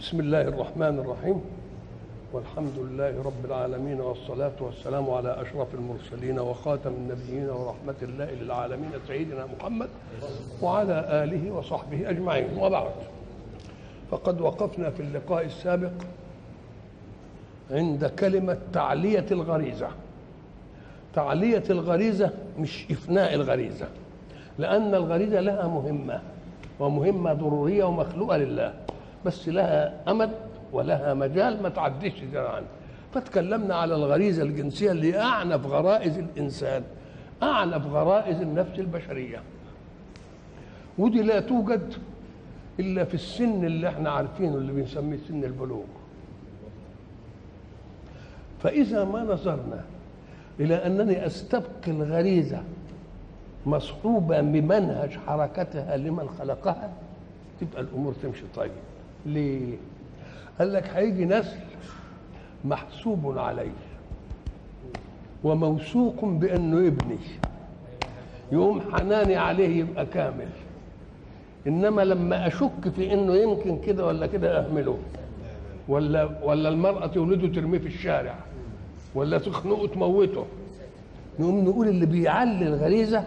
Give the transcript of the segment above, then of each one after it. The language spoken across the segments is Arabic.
بسم الله الرحمن الرحيم. والحمد لله رب العالمين والصلاة والسلام على أشرف المرسلين وخاتم النبيين ورحمة الله للعالمين سيدنا محمد وعلى آله وصحبه أجمعين. وبعد فقد وقفنا في اللقاء السابق عند كلمة تعلية الغريزة. تعلية الغريزة مش إفناء الغريزة لأن الغريزة لها مهمة ومهمة ضرورية ومخلوقة لله. بس لها أمد ولها مجال ما تعديش عنه فتكلمنا على الغريزة الجنسية اللي أعنف غرائز الإنسان أعنف غرائز النفس البشرية. ودي لا توجد إلا في السن اللي إحنا عارفينه اللي بنسميه سن البلوغ. فإذا ما نظرنا إلى أنني أستبقي الغريزة مصحوبة بمنهج حركتها لمن خلقها تبقى الأمور تمشي طيب. ليه؟ قال لك هيجي نسل محسوب عليه وموثوق بأنه ابني. يقوم حناني عليه يبقى كامل. إنما لما أشك في إنه يمكن كده ولا كده أهمله. ولا ولا المرأة تولده ترميه في الشارع. ولا تخنقه تموته نقوم نقول اللي بيعلي الغريزة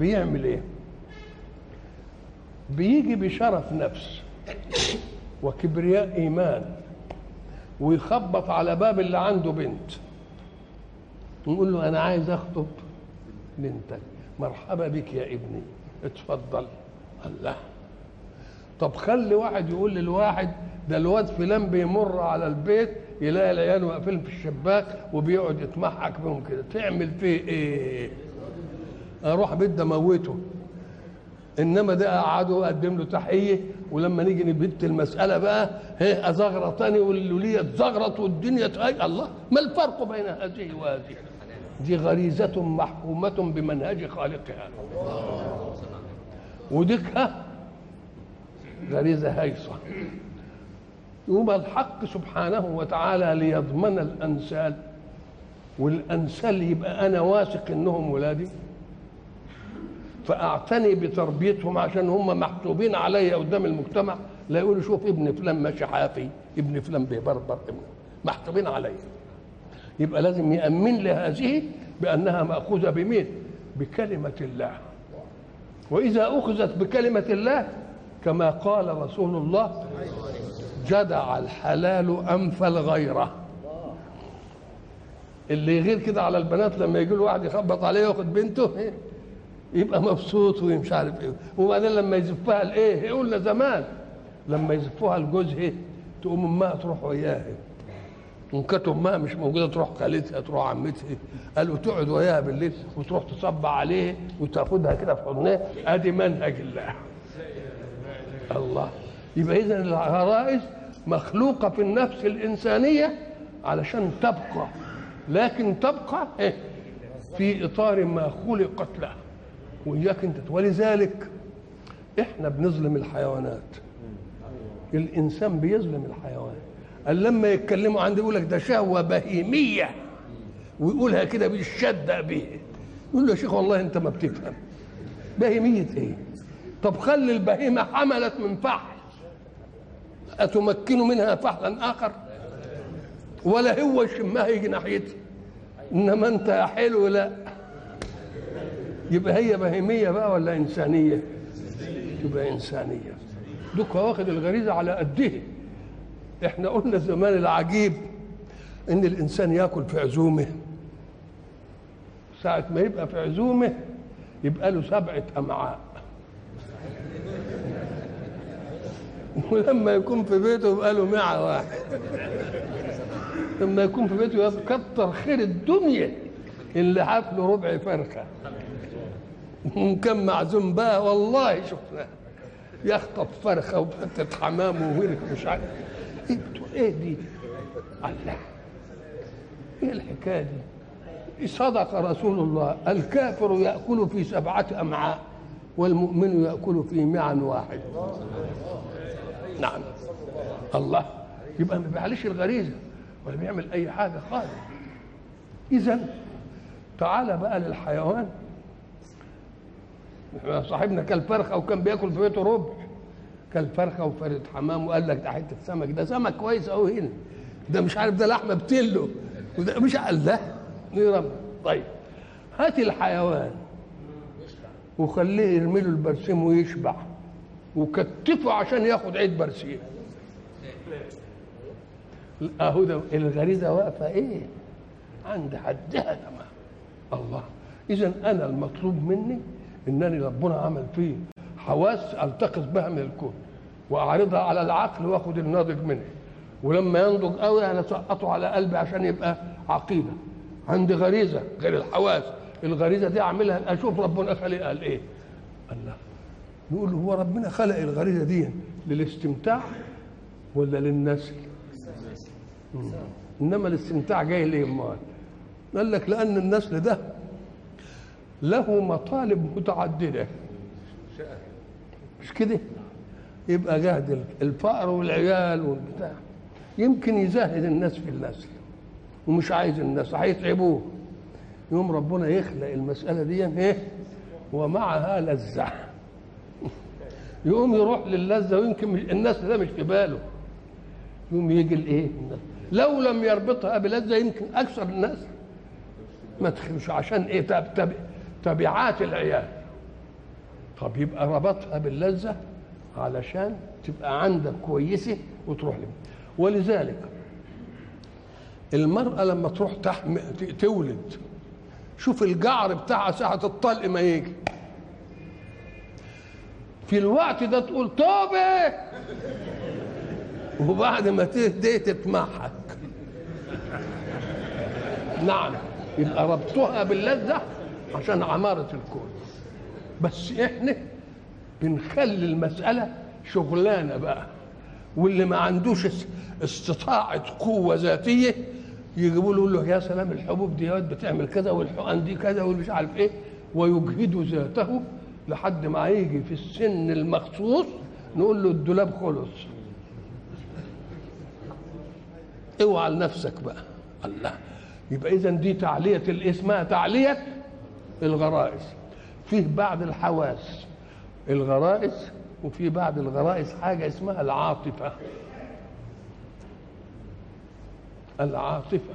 بيعمل إيه؟ بيجي بشرف نفس. وكبرياء إيمان. ويخبط على باب اللي عنده بنت. نقول له أنا عايز أخطب بنتك. مرحبا بك يا ابني. اتفضل. الله طب خلي واحد يقول للواحد ده الواد فلان بيمر على البيت يلاقي العيال واقفين في الشباك وبيقعد يتمحك بهم كده. تعمل فيه إيه؟ أروح بيت ده موته. إنما ده قعدوا اقدم له تحيه ولما نيجي نبت المسألة بقى هي ازغرطني واللوليه تزغرط والدنيا تأي الله ما الفرق بين هذه وهذه؟ دي غريزة محكومة بمنهج خالقها. وديكها غريزة هيصة يقوم الحق سبحانه وتعالى ليضمن الأنسال والأنسال يبقى أنا واثق إنهم ولادي. فأعتني بتربيتهم عشان هم محسوبين عليا قدام المجتمع. لا يقولوا شوف ابن فلان ماشي حافي ابن فلان بيبربر ابن محسوبين عليا. يبقى لازم يأمن لهذه بأنها مأخوذة بمين؟ بكلمة الله. وإذا أخذت بكلمة الله كما قال رسول الله جدع الحلال أنف الغيرة اللي يغير كده على البنات لما يجي له واحد يخبط عليه وياخد بنته يبقى مبسوط ومش عارف إيه. وبعدين لما يزفها الايه قلنا زمان. لما يزفوها لجوزها تقوم أمها تروح وياها. وان كانت أمها مش موجودة تروح خالتها تروح عمتها. قالوا تقعد وياها بالليل وتروح تصب عليه وتاخدها كده في حضنها. أدي منهج الله. الله. يبقى اذا الغرائز مخلوقة في النفس الإنسانية علشان تبقى. لكن تبقى إيه؟ في إطار ما خلقت له وإياك أنت. ولذلك إحنا بنظلم الحيوانات. الإنسان بيظلم الحيوان. قال لما يتكلموا عندي يقول لك ده شهوة بهيمية. ويقولها كده بالشده به يقول له يا شيخ والله أنت ما بتفهم. بهيمية إيه؟ طب خلي البهيمة حملت من فحل. اتمكن منها فحلا آخر؟ ولا هو يشمها يجي ناحيتي. إنما أنت يا حلو لا. يبقى هي بهيمية بقى ولا إنسانية؟ تبقى إنسانية. دوك واخد الغريزة على قده. إحنا قلنا زمان العجيب إن الإنسان يأكل في عزومه. ساعة ما يبقى في عزومه يبقى له سبعة أمعاء. ولما يكون في بيته يبقى له معه واحد. لما يكون في بيته يبقى كتر خير الدنيا. اللي حفله ربع فرخه وكان معزوم بقى والله شفناه يخطف فرخه وحته حمام وورك مش عارف. إيه إيه دي؟ الله. إيه الحكاية دي؟ صدق رسول الله؟ الكافر يأكل في سبعة أمعاء والمؤمن يأكل في معا واحد. نعم. الله. يبقى ما بيعليش الغريزة ولا بيعمل أي حاجة خالص. اذا تعال بقى للحيوان. صاحبنا كل فرخة وكان بياكل في بيته ربع. كل فرخة وفرد حمام وقال لك ده حتة سمك. ده سمك كويس قوي هنا. ده مش عارف ده لحمة بتلو. وده مش قال لا طيب هات الحيوان وخليه يرمي له البرسيم ويشبع وكتفه عشان ياخد عيد برسيم. اهو ده الغريزة واقفة إيه؟ عند حدها الله. اذا أنا المطلوب مني إنني ربنا عمل فيه حواس ألتقط بها من الكون وأعرضها على العقل واخد الناضج منه. ولما ينضج قوي أنا اسقطه على قلبي عشان يبقى عقيدة. عندي غريزة غير الحواس. الغريزة دي أعملها أشوف ربنا خلق قال إيه. الله. نقول هو ربنا خلق الغريزة دي للاستمتاع ولا للنسل. إنما الاستمتاع جاي ليه أمال؟ قال لك لأن النسل ده له مطالب متعددة. مش كده؟ يبقى جهد الفقر والعيال والبتاع. يمكن يزهد الناس في النسل. ومش عايز الناس هيتعبوه. يوم ربنا يخلق المسألة دي إيه؟ ومعها لذة يقوم يروح للذة ويمكن الناس ده مش في باله. يقوم يجي الايه لو لم يربطها بلذة يمكن أكثر الناس. ما تخلوش عشان إيه؟ تب تب تبعات العيال. طب يبقى ربطها باللذة علشان تبقى عندك كويسة وتروح لهم. ولذلك المرأة لما تروح تحم... تولد شوف الجعر بتاعها ساعة الطلق ما يجي. في الوقت ده تقول توبة! وبعد ما تهدي تتمحك. نعم. يبقى ربطها باللذة عشان عمارة الكون. بس إحنا بنخلي المسألة شغلانة بقى. واللي ما عندوش استطاعة قوة ذاتية يجيبوا له له يا سلام الحبوب دي بتعمل كذا والحقن دي كذا والمش عارف إيه ويجهد ذاته لحد ما يجي في السن المخصوص نقول له الدولاب خلص. اوعى لنفسك بقى. الله. يبقى اذا دي تعلية الإسماء تعلية الغرائز. فيه بعد الحواس. الغرائز وفي بعد الغرائز حاجة اسمها العاطفة. العاطفة.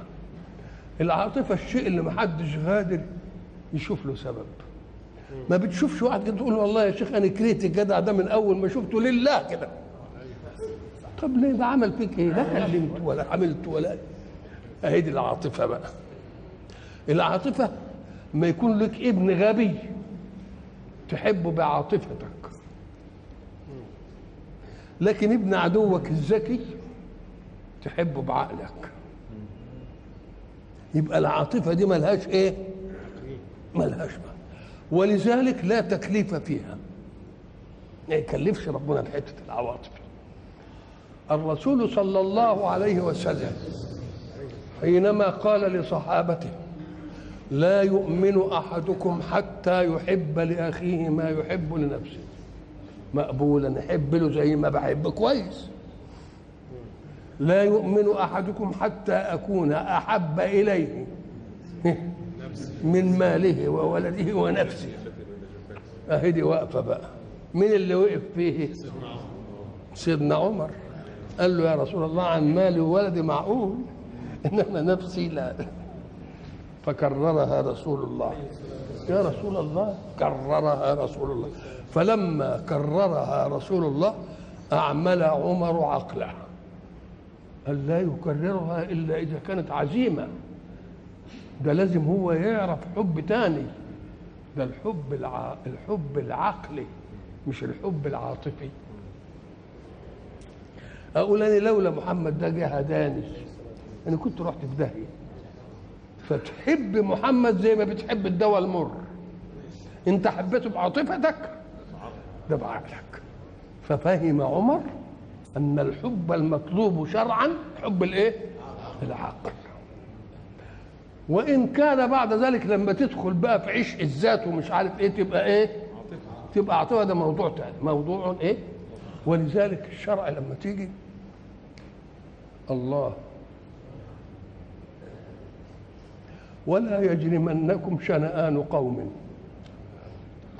العاطفة الشيء اللي محدش غادر يشوف له سبب. ما بتشوفش واحد كده تقول والله يا شيخ أنا كرهت الجدع ده من أول ما شفته لله كده. طب ليه؟ ده عمل فيك إيه؟ لا كلمت ولا عملت ولا اهي دي العاطفة بقى. العاطفة ما يكون لك ابن غبي تحبه بعاطفتك. لكن ابن عدوك الذكي تحبه بعقلك. يبقى العاطفة دي ملهاش إيه؟ ملهاش بقى. ولذلك لا تكليف فيها. ما يكلفش ربنا في حتة العواطف. الرسول صلى الله عليه وسلم حينما قال لصحابته لا يؤمن أحدكم حتى يحب لأخيه ما يحب لنفسه. مقبولا احب له زي ما بحب. كويس. لا يؤمن أحدكم حتى أكون أحب إليه من ماله وولده ونفسه. أهي دي واقفة بقى. مين اللي وقف فيه؟ سيدنا عمر. قال له يا رسول الله عن مالي وولدي معقول. انما نفسي لا. فكررها رسول الله. يا رسول الله كررها رسول الله. فلما كررها رسول الله أعمل عمر عقله. قال لا يكررها إلا إذا كانت عزيمة. ده لازم هو يعرف حب تاني. ده الحب الع... الحب العقلي مش الحب العاطفي. أقول أنا لولا محمد ده جه هداني. أنا كنت رحت في داهية. فتحب محمد زي ما بتحب الدواء المر. أنت حبيته بعاطفتك؟ ده بعقلك. ففهم عمر أن الحب المطلوب شرعا حب الإيه؟ العقل. وإن كان بعد ذلك لما تدخل بقى في عشق الذات ومش عارف إيه تبقى إيه؟ تبقى عاطفة. ده موضوع تاني. موضوع إيه؟ ولذلك الشرع لما تيجي الله ولا يجرمنكم شنآن قوم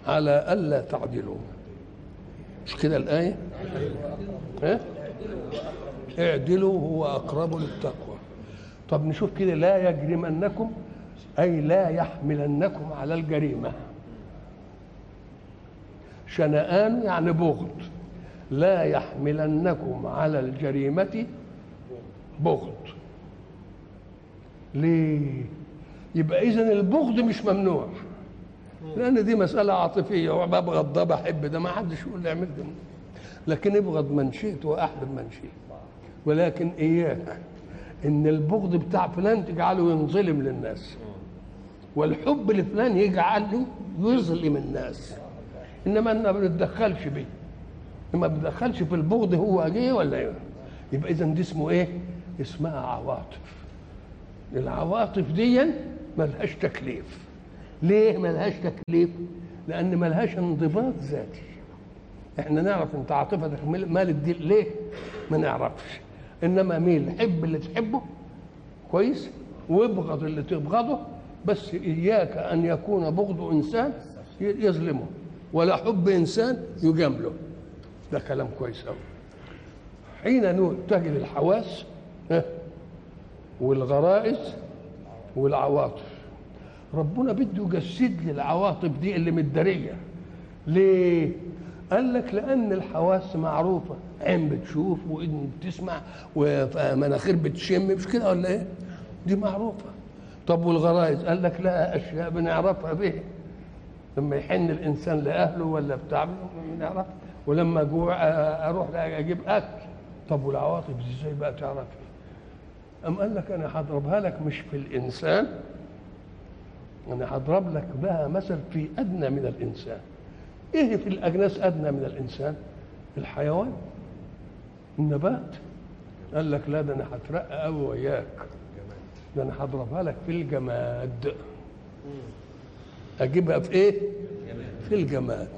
على ألا تعدلوا. مش كده الآية؟ ها اعدلوا هو أقرب للتقوى. طب نشوف كده لا يجرمنكم أي لا يحملنكم على الجريمة. شنآن يعني بغض. لا يحملنكم على الجريمة بغض. ليه؟ يبقى إذن البغض مش ممنوع. لأن دي مسألة عاطفية وببغض ده بحب ده ما حدش يقول لي اعمل ده لكن ابغض من شئت وأحبب من شئت. ولكن إياك إن البغض بتاع فلان تجعله ينظلم للناس. والحب لفلان يجعله يظلم الناس. إنما أنا ما بنتدخلش بيه ما بنتدخلش في البغض هو جه ولا إيه؟ يبقى اذا دي اسمه إيه؟ اسمها عواطف. العواطف دي ملهاش تكليف. ليه ملهاش تكليف؟ لأن ملهاش انضباط ذاتي. إحنا نعرف أنت عاطفتك مالت دي ليه؟ ما نعرفش. إنما مين حب اللي تحبه؟ كويس. وابغض اللي تبغضه بس إياك أن يكون بغض إنسان يظلمه. ولا حب إنسان يجامله. ده كلام كويس قوي حين نتجه للحواس والغرائز والعواطف. ربنا بده يجسد لي العواطف دي اللي متداريه ليه؟ قال لك لأن الحواس معروفة. عين بتشوف وإذن بتسمع ومناخير بتشم مش كده ولا إيه؟ دي معروفة. طب والغرائز؟ قال لك لا أشياء بنعرفها به لما يحن الإنسان لأهله ولا بتاع بنعرف. ولما جوع أروح أجيب أكل. طب والعواطف إزاي بقى تعرفها؟ أم قال لك أنا هضربها لك مش في الإنسان أنا هضرب لك بها مثل في أدنى من الإنسان. إيه في الأجناس أدنى من الإنسان؟ الحيوان؟ النبات؟ قال لك لا ده أنا هترقى أوي وياك. ده أنا هضربها لك في الجماد. أجيبها في إيه؟ في الجماد.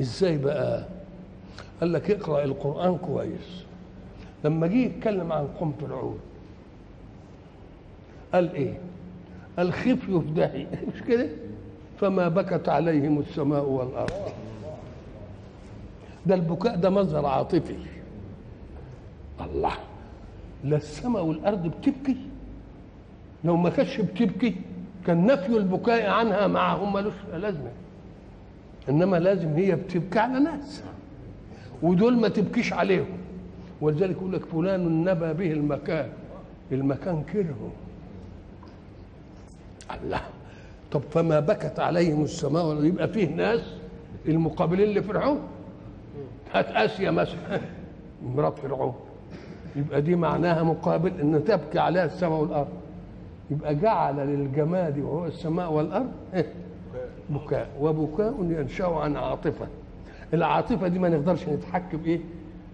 إزاي بقى؟ قال لك اقرأ القرآن كويس. لما جه يتكلم عن قوم فرعون قال إيه؟ قال خفي في داهية مش كده؟ فما بكت عليهم السماء والأرض. ده البكاء ده مظهر عاطفي. الله. لا السماء والأرض بتبكي. لو ما كانتش بتبكي كان نفي البكاء عنها معهم ملوش لازمة. إنما لازم هي بتبكي على ناس. ودول ما تبكيش عليهم. ولذلك يقول لك فلان نبى به المكان. المكان كرهه الله. طب فما بكت عليهم السماء يبقى فيه ناس المقابلين لفرعون؟ هات آسيا مثلا. مرات فرعون. يبقى دي معناها مقابل إن تبكي عليها السماء والأرض. يبقى جعل للجماد وهو السماء والأرض بكاء. وبكاء ينشأ عن عاطفة. العاطفة دي ما نقدرش نتحكم إيه؟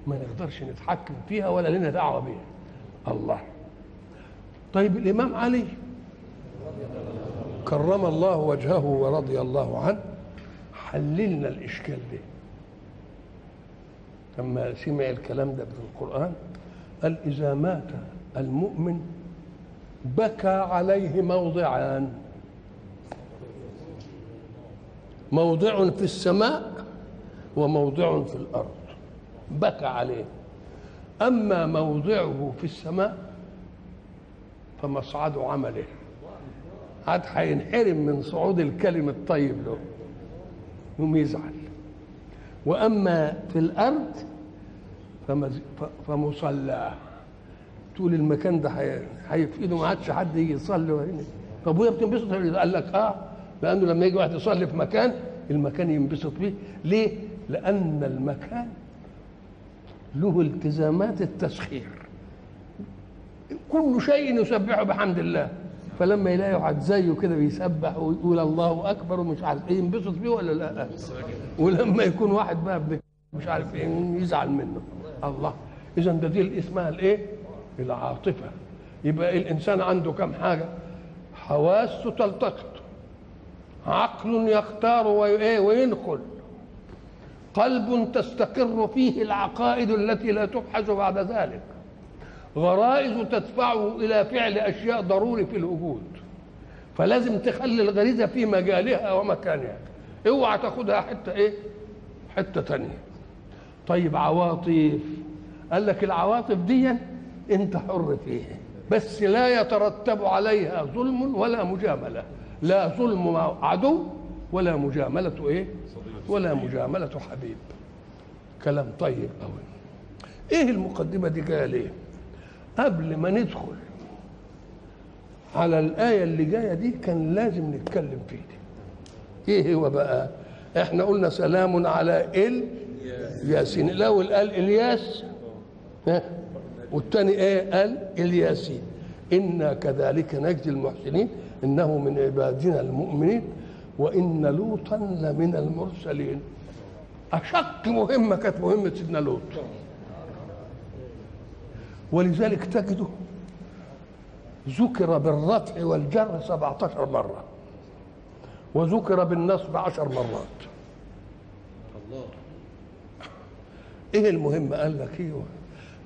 ما نقدرش نتحكم فيها ولا لنا دعوة بيها. الله. طيب الإمام علي. كرم الله وجهه ورضي الله عنه حللنا الإشكال ده. لما سمع الكلام ده في القرآن قال إذا مات المؤمن بكى عليه موضعان. موضع في السماء وموضع في الأرض. بكى عليه. أما موضعه في السماء فمصعد عمله. عاد هينحرم من صعود الكلم الطيب له. يوم يزعل. وأما في الأرض فمصلاه تقول المكان ده هيفقده ما عادش حد يجي يصلي هنا طب وهي بتنبسط؟ قال لك آه. لأنه لما يجي واحد يصلي في مكان المكان ينبسط فيه ليه؟ لأن المكان له التزامات التسخير. كل شيء يسبحه بحمد الله. فلما يلاقي واحد زيه كده بيسبح ويقول الله أكبر ومش عارف إيه ينبسط فيه ولا لأ؟ ولما يكون واحد بقى مش عارف إيه يزعل منه. الله. اذا ده دي اسمها الإيه؟ العاطفة. يبقى الإنسان عنده كم حاجة؟ حواسه تلتقط. عقل يختار وايه وينقل. قلب تستقر فيه العقائد التي لا تبحث بعد ذلك. غرائز تدفعه إلى فعل أشياء ضروري في الوجود. فلازم تخلي الغريزة في مجالها ومكانها. اوعى تاخدها حتة إيه؟ حتة تانية. طيب عواطف. قال لك العواطف دي أنت حر فيها. بس لا يترتب عليها ظلم ولا مجاملة. لا ظلم عدو ولا مجاملة إيه؟ ولا مجاملة حبيب. كلام طيب قوي إيه المقدمة دي جاية ليه قبل ما ندخل على الآية اللي جاية دي كان لازم نتكلم فيه دي. إيه هو بقى؟ إحنا قلنا سلام على ال ياسين الأول قال إلياس. ها؟ والثاني إيه؟ قال إلياسين. إنا كذلك نجزي المحسنين. إنه من عبادنا المؤمنين. وإن لوطا لمن المرسلين. أشق مهمة كانت مهمة سيدنا لوط. ولذلك تجده ذكر بالرفع والجر 17 مرة. وذكر بالنصب عشر مرات. الله إيه المهم؟ قال لك أيوه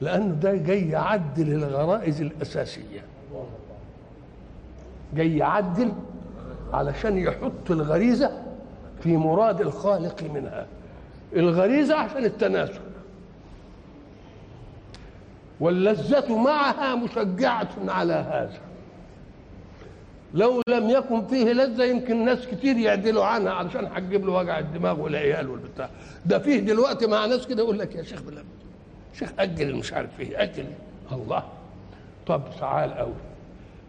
لأنه ده جاي يعدل الغرائز الأساسية. جاي يعدل علشان يحط الغريزة في مراد الخالق منها. الغريزة عشان التناسل واللذة معها مشجعة على هذا. لو لم يكن فيه لذة يمكن ناس كتير يعدلوا عنها علشان هتجيب له وجع الدماغ والعيال والبتاع. ده فيه دلوقتي مع ناس كده يقول لك يا شيخ بالله شيخ أجل مش عارف إيه أجل. الله. طب تعال قوي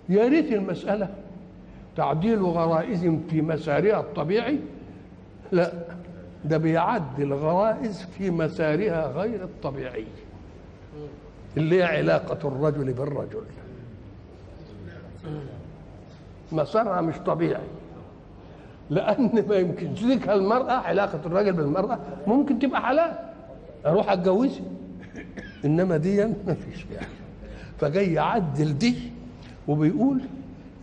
يا ريت المسألة تعديل غرائز في مسارها الطبيعي. لا ده بيعدل غرائز في مسارها غير الطبيعي. اللي هي علاقة الرجل بالرجل. مسارها مش طبيعي. لأن ما يمكن تلك المرأة علاقة الرجل بالمرأة ممكن تبقى حلال. أروح أتجوزها. إنما دي ما فيش فيها. فجاي يعدل دي وبيقول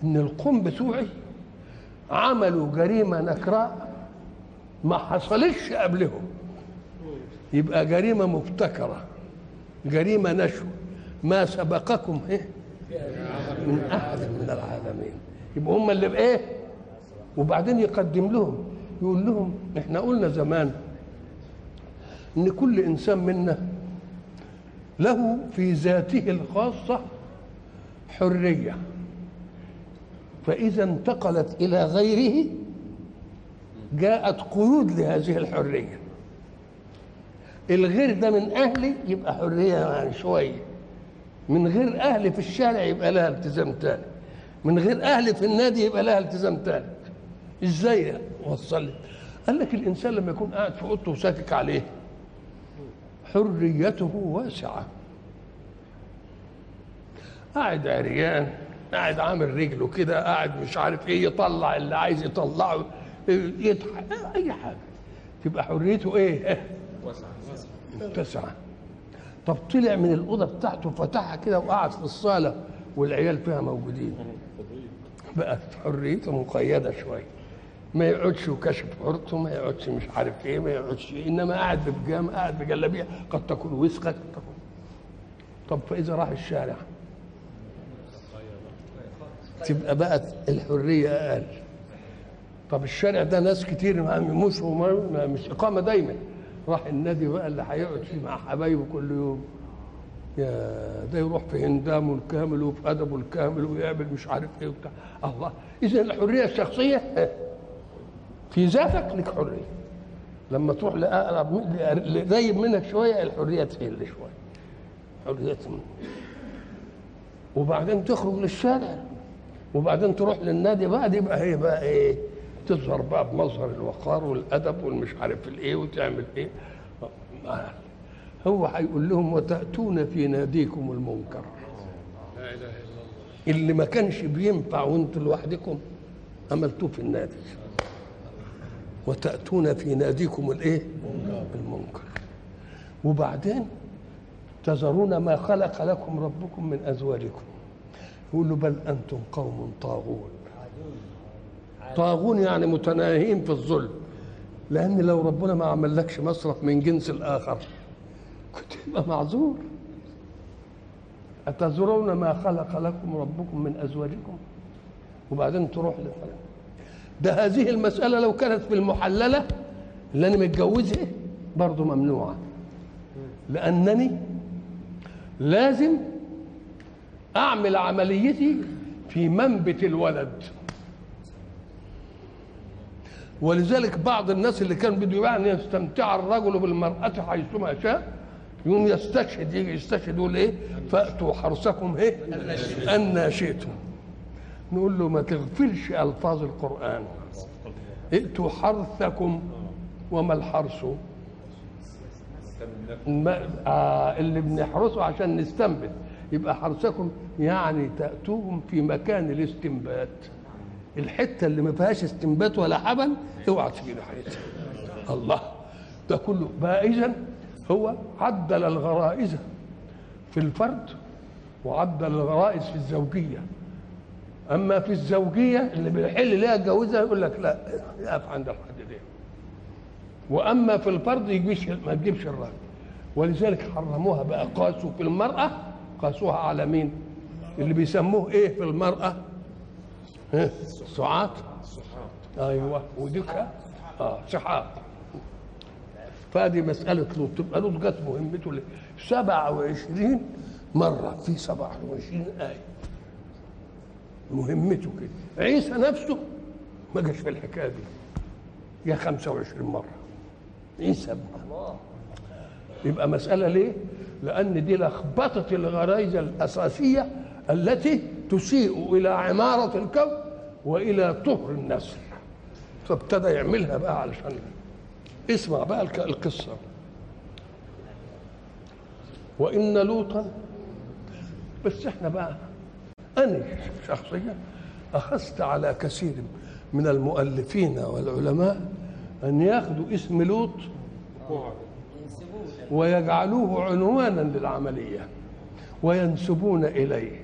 إن القوم بتوعي عملوا جريمة نكراء ما حصلش قبلهم. يبقى جريمة مبتكرة. جريمة نشو. ما سبقكم إيه؟ من أحد من العالمين. يبقى هم اللي بإيه؟ وبعدين يقدم لهم. يقول لهم إحنا قلنا زمان إن كل إنسان منا له في ذاته الخاصة حرية. فإذا انتقلت إلى غيره جاءت قيود لهذه الحرية. الغير ده من أهلي يبقى حرية يعني شوية. من غير أهلي في الشارع يبقى لها التزام تاني. من غير أهلي في النادي يبقى لها التزام تاني. إزاي وصل لي قال لك الإنسان لما يكون قاعد في أوضته وساكك عليه حريته واسعة. قاعد عريان قاعد عامل رجله كده قاعد مش عارف إيه يطلع اللي عايز يطلعه يضحك أي حاجة. تبقى حريته إيه؟ متسعة طب طلع من الأوضة بتاعته فتحها كده وقعد في الصالة والعيال فيها موجودين. بقت حريته مقيدة شوية. ما يقعدش وكشف حرته ما يقعدش مش عارف إيه ما يقعدش. إيه إنما قاعد ببجامه قاعد بجلابية. قد تكون وسخة قد تكون. طب فإذا راح الشارع تبقى بقت الحرية أقل. طب الشارع ده ناس كتير مش مش إقامة دايما. راح النادي بقى اللي هيقعد فيه مع حبايبه كل يوم. يا ده يروح في هندامه الكامل وفي ادبه الكامل ويعمل مش عارف إيه وبتاع. الله. اذا الحرية الشخصية في ذاتك لك حرية. لما تروح لأقرب لقريب منك شوية الحرية تقل شوية. حرية وبعدين تخرج للشارع. وبعدين تروح للنادي بقى دي بقى هي بقى إيه؟ تظهر بقى بمظهر الوقار والأدب والمش عارف الإيه وتعمل إيه. هو هيقول لهم وتأتون في ناديكم المنكر. لا إله إلا الله. اللي ما كانش بينفع وانتوا لوحدكم عملتوه في النادي. وتأتون في ناديكم الإيه؟ المنكر. وبعدين تذرون ما خلق لكم ربكم من أزواجكم. يقول له بل أنتم قوم طاغون. طاغون يعني متناهين في الظلم. لأن لو ربنا ما عملكش مصرف من جنس الآخر كنت تبقى معذور. أتزرون ما خلق لكم ربكم من أزواجكم؟ وبعدين تروح للحرام ده هذه المسألة لو كانت في المحللة اللي أنا متجوزها برضه ممنوعة. لأنني لازم أعمل عمليتي في منبت الولد. ولذلك بعض الناس اللي كان بده يعني يستمتع الرجل بالمرأة حيثما شاء يوم يستشهد يجي يستشهد يقول إيه؟ فأتوا حرثكم إيه؟ أن شئتم. نقول له ما تغفلش ألفاظ القرآن. ائتوا حرثكم وما الحرث؟ ما آه اللي بنحرسه عشان نستنبت. يبقى حرثكم يعني تأتوهم في مكان الاستنبات. الحتة اللي ما فيهاش استنبات ولا حبل اوعى تيجي ناحيتها الله. ده كله بقى إذا هو عدل الغرائز في الفرد وعدل الغرائز في الزوجية. أما في الزوجية اللي بيحل ليها جوزها يقول لك لا يقف عند الحد ده. وأما في الفرد يجيش ما تجيبش الراجل ولذلك حرموها بقى. قاسوا في المرأة قاسوها على مين؟ اللي بيسموه إيه في المرأة؟ ها سعات أيوه. وديك؟ آه سحاب فهذه مسألة لوط تبقى لوط جت مهمته ليه؟ 27 مرة في 27 آية. مهمته كده. عيسى نفسه ما جاش في الحكاية دي. جه 25 مرة. عيسى ابن يبقى مسألة ليه؟ لأن دي لخبطة الغرائز الأساسية التي تسيء إلى عمارة الكون وإلى طهر النسل. فابتدى يعملها بقى علشان اسمع بقى القصة. وإن لوطا بس إحنا بقى أنا شخصيا أخذت على كثير من المؤلفين والعلماء أن ياخذوا اسم لوط ويجعلوه عنوانا للعملية وينسبون إليه.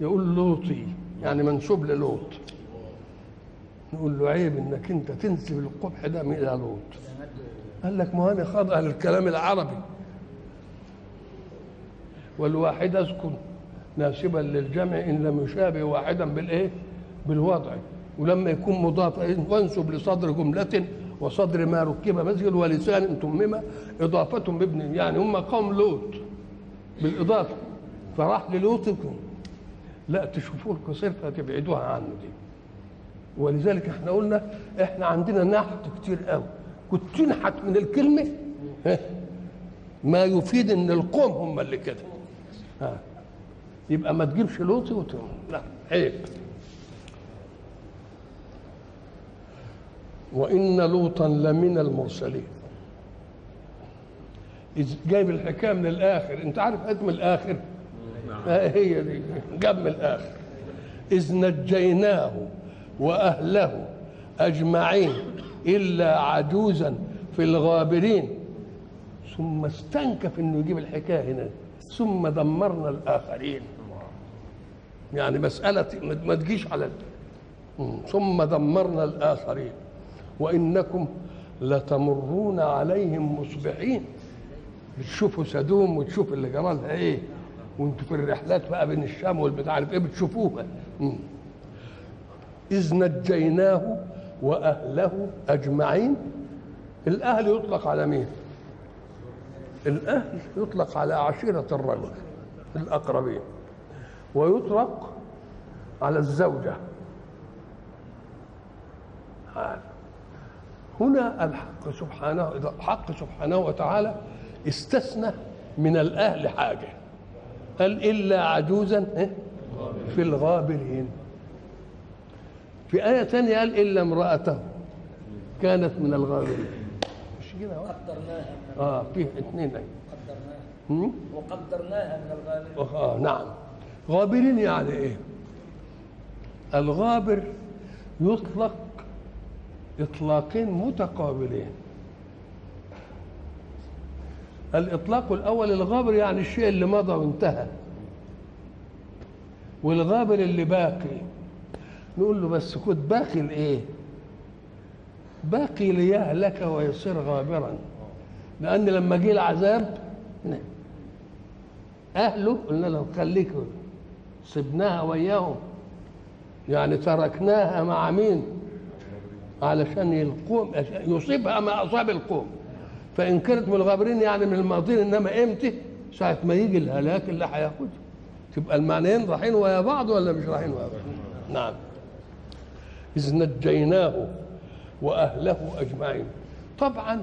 يقول لوطي يعني منسوب للوط. نقول له عيب إنك أنت تنسب القبح ده إلى لوط. قال لك ما أنا خاضع للكلام العربي. والواحد اذكر ناسبا للجمع إن لم يشابه واحدا بالإيه؟ بالوضع. ولما يكون مضاف وانسب لصدر جملة وصدر ما ركب مسجد ولسان تمم إضافة بابن. يعني هم قوم لوط بالإضافة. فراح للوط لا تشوفوه القصير فتبعدوها عنه دي. ولذلك إحنا قلنا إحنا عندنا نحت كتير قوي. كنت تنحت من الكلمة ها، ما يفيد إن القوم هم اللي كده. ها. يبقى ما تجيبش لوطي وت... لا عيب. وإن لوطا لمن المرسلين. جايب الحكاية من الآخر. أنت عارف قد من الآخر آه هي دي. من الآخر. إذ نجيناه وأهله أجمعين إلا عجوزا في الغابرين. ثم استنكف إنه يجيب الحكاية هنا. ثم دمرنا الآخرين. يعني مسألة ما تجيش على ثم دمرنا الآخرين. وإنكم لتمرون عليهم مصبحين. بتشوفوا سدوم وتشوف اللي جرى لها إيه؟ وانتوا في الرحلات بقى بين الشام والبتاع عارف إيه؟ بتشوفوها. إذ نجيناه وأهله أجمعين. الأهل يطلق على مين؟ الأهل يطلق على عشيرة الرجل الأقربين ويطلق على الزوجة. هنا الحق سبحانه الحق سبحانه وتعالى استثنى من الأهل حاجة. قال إلا عجوزا إيه؟ في الغابرين في آية ثانية قال إلا امرأته كانت من الغابرين مش كده؟ قدرناها آه فيه اثنين. قدرناها؟ وقدرناها من الغالب آه نعم غابرين يعني إيه الغابر يطلق إطلاقين متقابلين الإطلاق الأول الغابر يعني الشيء اللي مضى وانتهى. والغابر اللي باقي نقول له بس خد باقي لإيه؟ باقي ليهلك ويصير غابرا. لأن لما جه العذاب أهله قلنا لهم خليكم سبناها وياهم يعني تركناها مع مين؟ علشان القوم يصيبها ما اصاب القوم. فإن كانت من الغابرين يعني من الماضين إنما إمتى؟ ساعة ما يجي الهلاك اللي هياخده تبقى المعنيين رايحين ويا بعض ولا مش رايحين ويا بعض؟ نعم. إذ نجيناه وأهله أجمعين. طبعا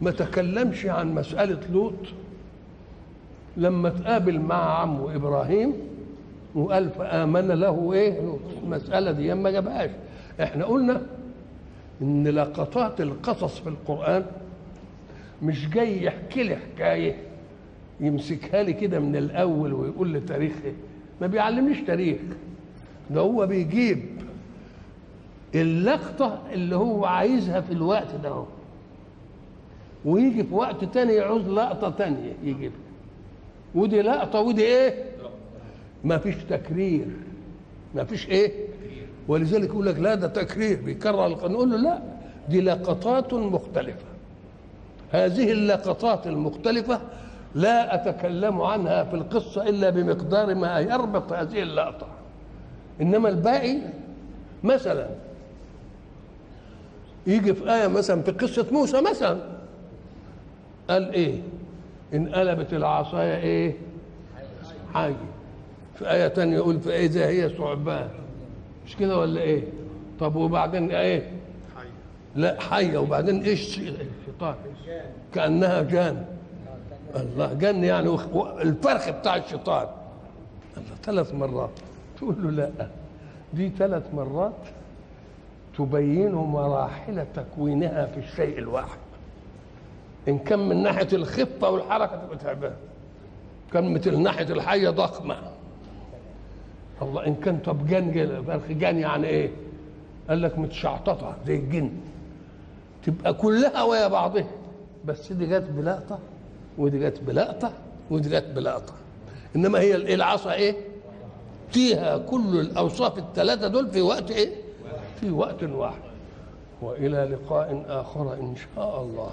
ما تكلمش عن مسألة لوط. لما تقابل مع عمه إبراهيم وقال فآمن له إيه؟ المسألة دي ما جابهاش. إحنا قلنا إن لقطات القصص في القرآن مش جاي يحكي لي حكاية يمسكها لي كده من الأول ويقول لي تاريخ إيه. ما بيعلمنيش تاريخ. ده هو بيجيب اللقطة اللي هو عايزها في الوقت ده هو. ويجي في وقت تاني يعوز لقطة تانية يجيبها ودي لقطة ودي إيه؟ ما فيش تكرير. ما فيش إيه؟ ولذلك يقول لك لا ده تكرير. بيكرر نقول له لا دي لقطات مختلفة. هذه اللقطات المختلفة لا أتكلم عنها في القصة إلا بمقدار ما يربط هذه اللقطة. إنما الباقي مثلا يجي في آية مثلا في قصة موسى مثلا قال إيه؟ انقلبت العصاية إيه؟ حي. في آية تانية يقول فإذا هي ثعبان. مش كده ولا إيه؟ طب وبعدين إيه؟ لا حية وبعدين إيش الشيطان كأنها جان. الله جن يعني الفرخ بتاع الشيطان. الله ثلاث مرات. تقول له لا. دي ثلاث مرات تبين مراحل تكوينها في الشيء الواحد. إن كان من ناحية الخفه والحركة تبقى تعبان. كان من ناحية الحية ضخمة. الله إن كان طب جن- فرخ جن يعني إيه؟ قال لك متشعططة زي الجن. تبقى كلها ويا بعضها. بس دي جت بلقطة ودي جت بلقطة ودي جت بلقطة. إنما هي ال- العصا إيه؟ فيها كل الأوصاف الثلاثه دول في وقت إيه؟ في وقت واحد. وإلى لقاء آخر إن شاء الله.